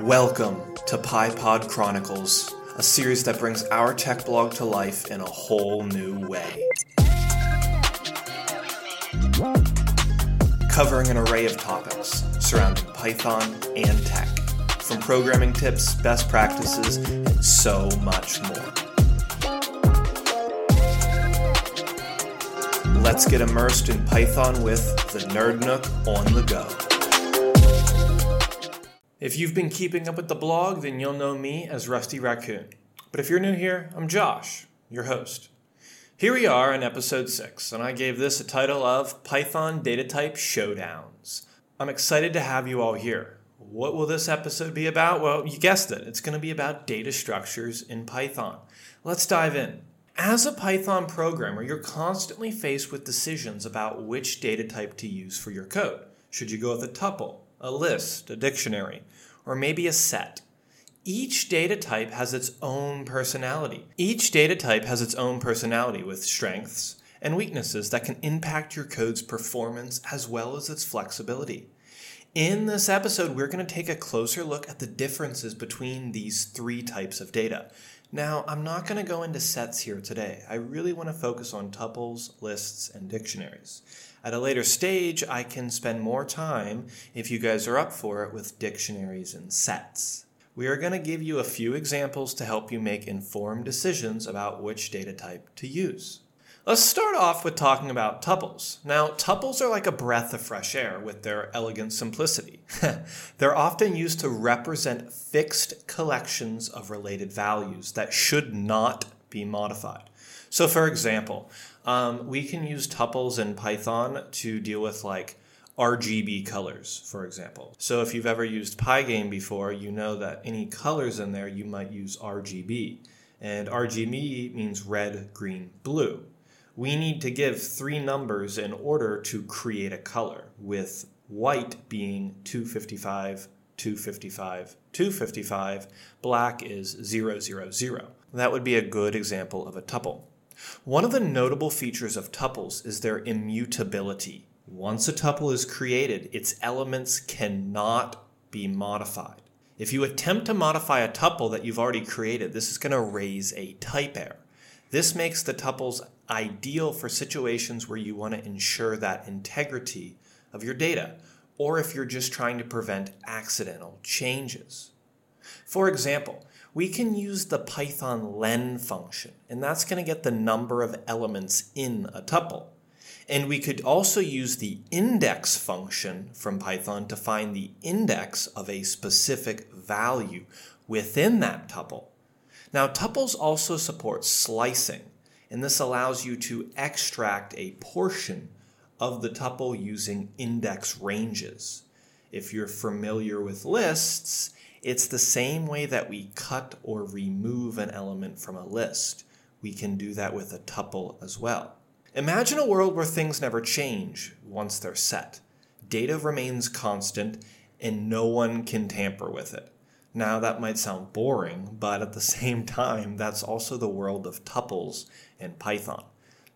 Welcome to PyPod Chronicles, a series that brings our tech blog to life in a whole new way. Covering an array of topics surrounding Python and tech, from programming tips, best practices, and so much more. Let's get immersed in Python with the Nerd Nook on the go. If you've been keeping up with the blog, then you'll know me as Rusty Raccoon. But if you're new here, I'm Josh, your host. Here we are in episode 6, and I gave this a title of Python Data Type Showdowns. I'm excited to have you all here. What will this episode be about? Well, you guessed it. It's going to be about data structures in Python. Let's dive in. As a Python programmer, you're constantly faced with decisions about which data type to use for your code. Should you go with a tuple? A list, a dictionary, or maybe a set. Each data type has its own personality. Each data type has its own personality with strengths and weaknesses that can impact your code's performance as well as its flexibility. In this episode, we're going to take a closer look at the differences between these three types of data. Now, I'm not going to go into sets here today. I really want to focus on tuples, lists, and dictionaries. At a later stage, I can spend more time, if you guys are up for it, with dictionaries and sets. We are going to give you a few examples to help you make informed decisions about which data type to use. Let's start off with talking about tuples. Now, tuples are like a breath of fresh air with their elegant simplicity. They're often used to represent fixed collections of related values that should not be modified. So, for example, um, we can use tuples in Python to deal with like RGB colors, for example. So if you've ever used Pygame before, you know that any colors in there, you might use RGB. And RGB means red, green, blue we need to give three numbers in order to create a color, with white being 255, 255, 255, black is 000. That would be a good example of a tuple. One of the notable features of tuples is their immutability. Once a tuple is created, its elements cannot be modified. If you attempt to modify a tuple that you've already created, this is going to raise a type error. This makes the tuples ideal for situations where you want to ensure that integrity of your data, or if you're just trying to prevent accidental changes. For example, we can use the Python len function, and that's going to get the number of elements in a tuple. And we could also use the index function from Python to find the index of a specific value within that tuple. Now, tuples also support slicing, and this allows you to extract a portion of the tuple using index ranges. If you're familiar with lists, it's the same way that we cut or remove an element from a list. We can do that with a tuple as well. Imagine a world where things never change once they're set. Data remains constant and no one can tamper with it. Now, that might sound boring, but at the same time, that's also the world of tuples in Python.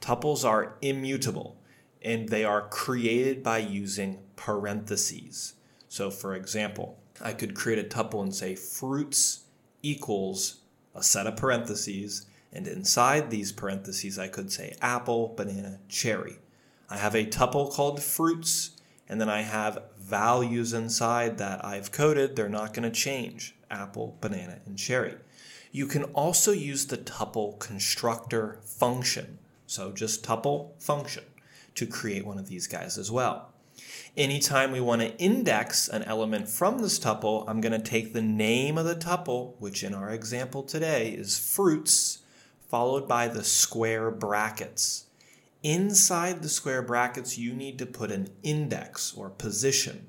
Tuples are immutable and they are created by using parentheses. So, for example, I could create a tuple and say fruits equals a set of parentheses, and inside these parentheses, I could say apple, banana, cherry. I have a tuple called fruits, and then I have values inside that I've coded. They're not going to change apple, banana, and cherry. You can also use the tuple constructor function. So just tuple function to create one of these guys as well. Anytime we want to index an element from this tuple, I'm going to take the name of the tuple, which in our example today is fruits, followed by the square brackets. Inside the square brackets, you need to put an index or position.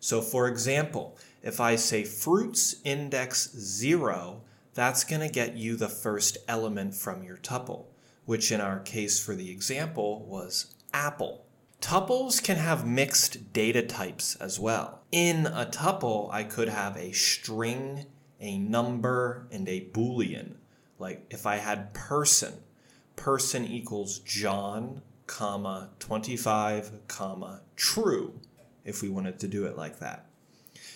So, for example, if I say fruits index 0, that's going to get you the first element from your tuple, which in our case for the example was apple. Tuples can have mixed data types as well. In a tuple, I could have a string, a number, and a boolean. Like if I had person, person equals John, comma, 25, comma, true, if we wanted to do it like that.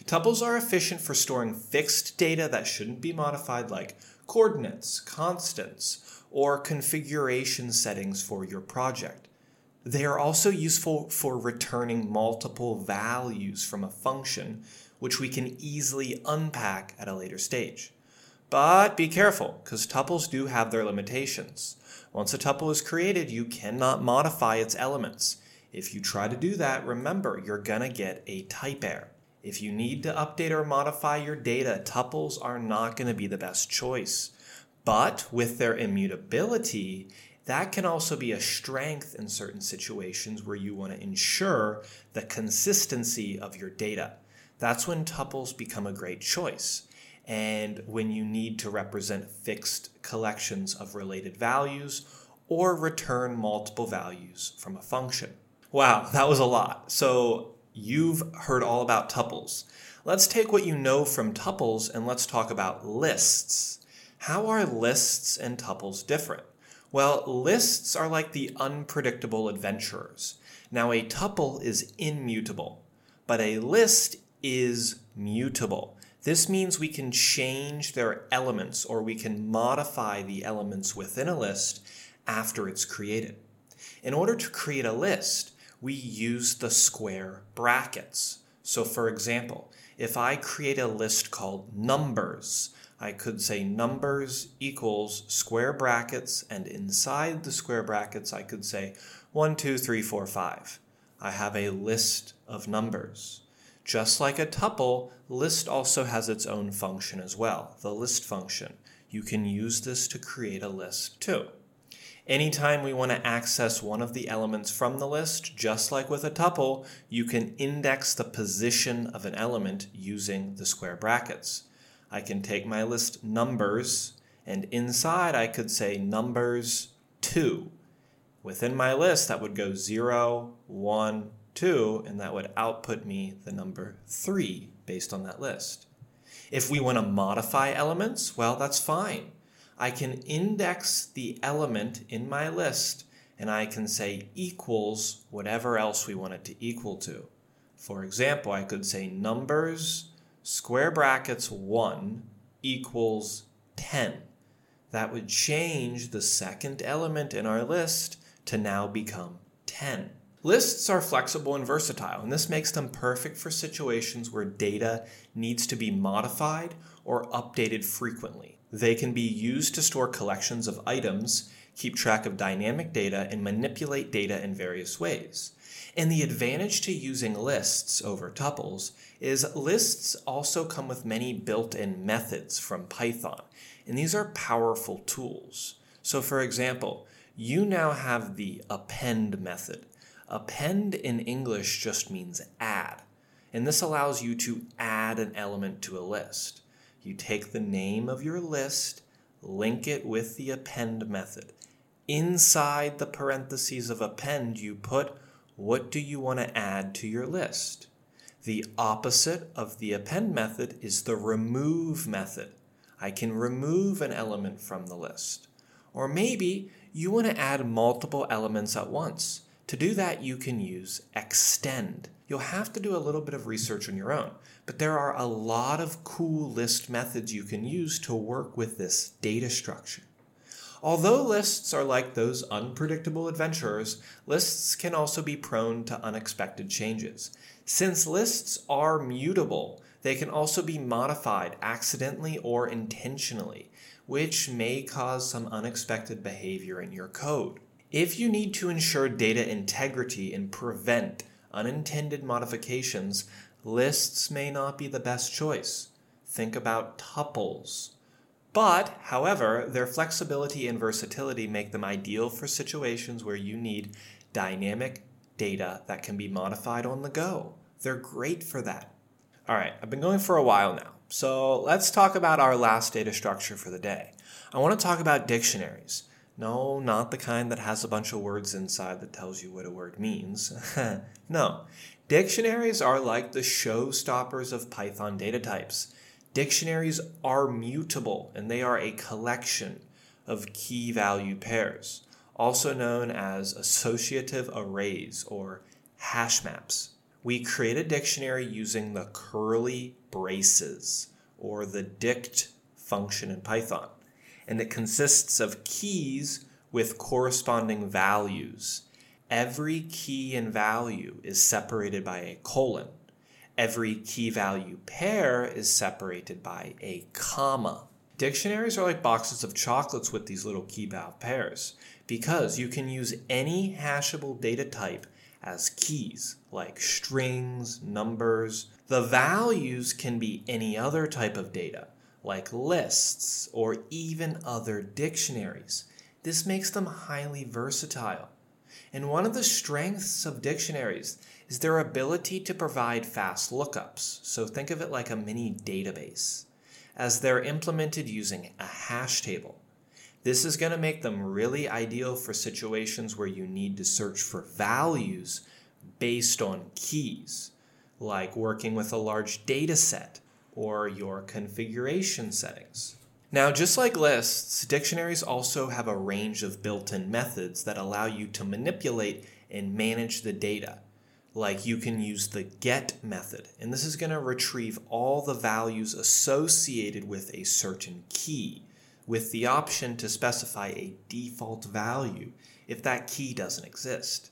Tuples are efficient for storing fixed data that shouldn't be modified, like coordinates, constants, or configuration settings for your project. They are also useful for returning multiple values from a function, which we can easily unpack at a later stage. But be careful, because tuples do have their limitations. Once a tuple is created, you cannot modify its elements. If you try to do that, remember, you're going to get a type error. If you need to update or modify your data, tuples are not going to be the best choice. But with their immutability, that can also be a strength in certain situations where you want to ensure the consistency of your data. That's when tuples become a great choice. And when you need to represent fixed collections of related values or return multiple values from a function. Wow, that was a lot. So You've heard all about tuples. Let's take what you know from tuples and let's talk about lists. How are lists and tuples different? Well, lists are like the unpredictable adventurers. Now, a tuple is immutable, but a list is mutable. This means we can change their elements or we can modify the elements within a list after it's created. In order to create a list, we use the square brackets. So, for example, if I create a list called numbers, I could say numbers equals square brackets, and inside the square brackets, I could say 1, 2, 3, 4, 5. I have a list of numbers. Just like a tuple, list also has its own function as well, the list function. You can use this to create a list too. Anytime we want to access one of the elements from the list, just like with a tuple, you can index the position of an element using the square brackets. I can take my list numbers, and inside I could say numbers 2. Within my list, that would go 0, 1, 2, and that would output me the number 3 based on that list. If we want to modify elements, well, that's fine. I can index the element in my list and I can say equals whatever else we want it to equal to. For example, I could say numbers square brackets 1 equals 10. That would change the second element in our list to now become 10. Lists are flexible and versatile, and this makes them perfect for situations where data needs to be modified or updated frequently. They can be used to store collections of items, keep track of dynamic data, and manipulate data in various ways. And the advantage to using lists over tuples is lists also come with many built in methods from Python, and these are powerful tools. So, for example, you now have the append method. Append in English just means add, and this allows you to add an element to a list. You take the name of your list, link it with the append method. Inside the parentheses of append, you put what do you want to add to your list. The opposite of the append method is the remove method. I can remove an element from the list. Or maybe you want to add multiple elements at once. To do that, you can use extend. You'll have to do a little bit of research on your own, but there are a lot of cool list methods you can use to work with this data structure. Although lists are like those unpredictable adventurers, lists can also be prone to unexpected changes. Since lists are mutable, they can also be modified accidentally or intentionally, which may cause some unexpected behavior in your code. If you need to ensure data integrity and prevent unintended modifications, lists may not be the best choice. Think about tuples. But, however, their flexibility and versatility make them ideal for situations where you need dynamic data that can be modified on the go. They're great for that. All right, I've been going for a while now, so let's talk about our last data structure for the day. I want to talk about dictionaries. No, not the kind that has a bunch of words inside that tells you what a word means. no. Dictionaries are like the showstoppers of Python data types. Dictionaries are mutable and they are a collection of key value pairs, also known as associative arrays or hash maps. we create a dictionary using the curly braces, or the dict function in Python. And it consists of keys with corresponding values. Every key and value is separated by a colon. Every key value pair is separated by a comma. Dictionaries are like boxes of chocolates with these little key value pairs because you can use any hashable data type as keys, like strings, numbers. The values can be any other type of data, like lists or even other dictionaries. This makes them highly versatile. And one of the strengths of dictionaries is their ability to provide fast lookups. So think of it like a mini database, as they're implemented using a hash table. This is going to make them really ideal for situations where you need to search for values based on keys, like working with a large data set or your configuration settings. Now, just like lists, dictionaries also have a range of built in methods that allow you to manipulate and manage the data. Like you can use the get method, and this is going to retrieve all the values associated with a certain key, with the option to specify a default value if that key doesn't exist.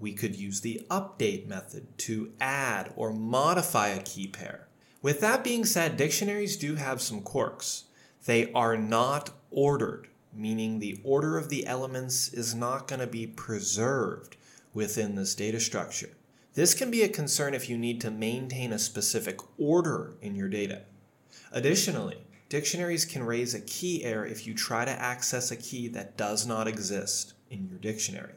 We could use the update method to add or modify a key pair. With that being said, dictionaries do have some quirks. They are not ordered, meaning the order of the elements is not going to be preserved within this data structure. This can be a concern if you need to maintain a specific order in your data. Additionally, dictionaries can raise a key error if you try to access a key that does not exist in your dictionary.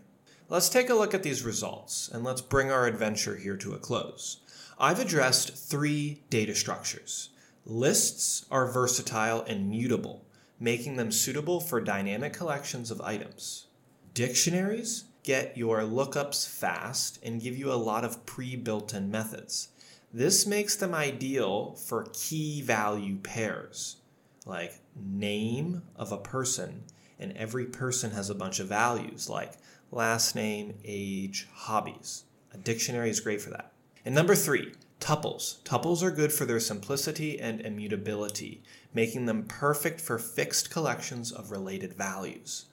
Let's take a look at these results and let's bring our adventure here to a close. I've addressed three data structures Lists are versatile and mutable, making them suitable for dynamic collections of items. Dictionaries get your lookups fast and give you a lot of pre built in methods. This makes them ideal for key value pairs, like name of a person, and every person has a bunch of values like last name, age, hobbies. A dictionary is great for that. And number three, Tuples. Tuples are good for their simplicity and immutability, making them perfect for fixed collections of related values.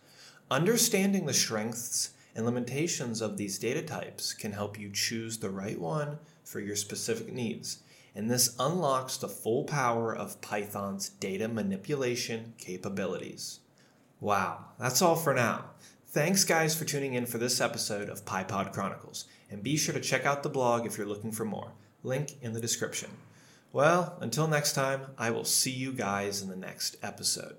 Understanding the strengths and limitations of these data types can help you choose the right one for your specific needs, and this unlocks the full power of Python's data manipulation capabilities. Wow, that's all for now. Thanks, guys, for tuning in for this episode of PyPod Chronicles, and be sure to check out the blog if you're looking for more link in the description. Well, until next time, I will see you guys in the next episode.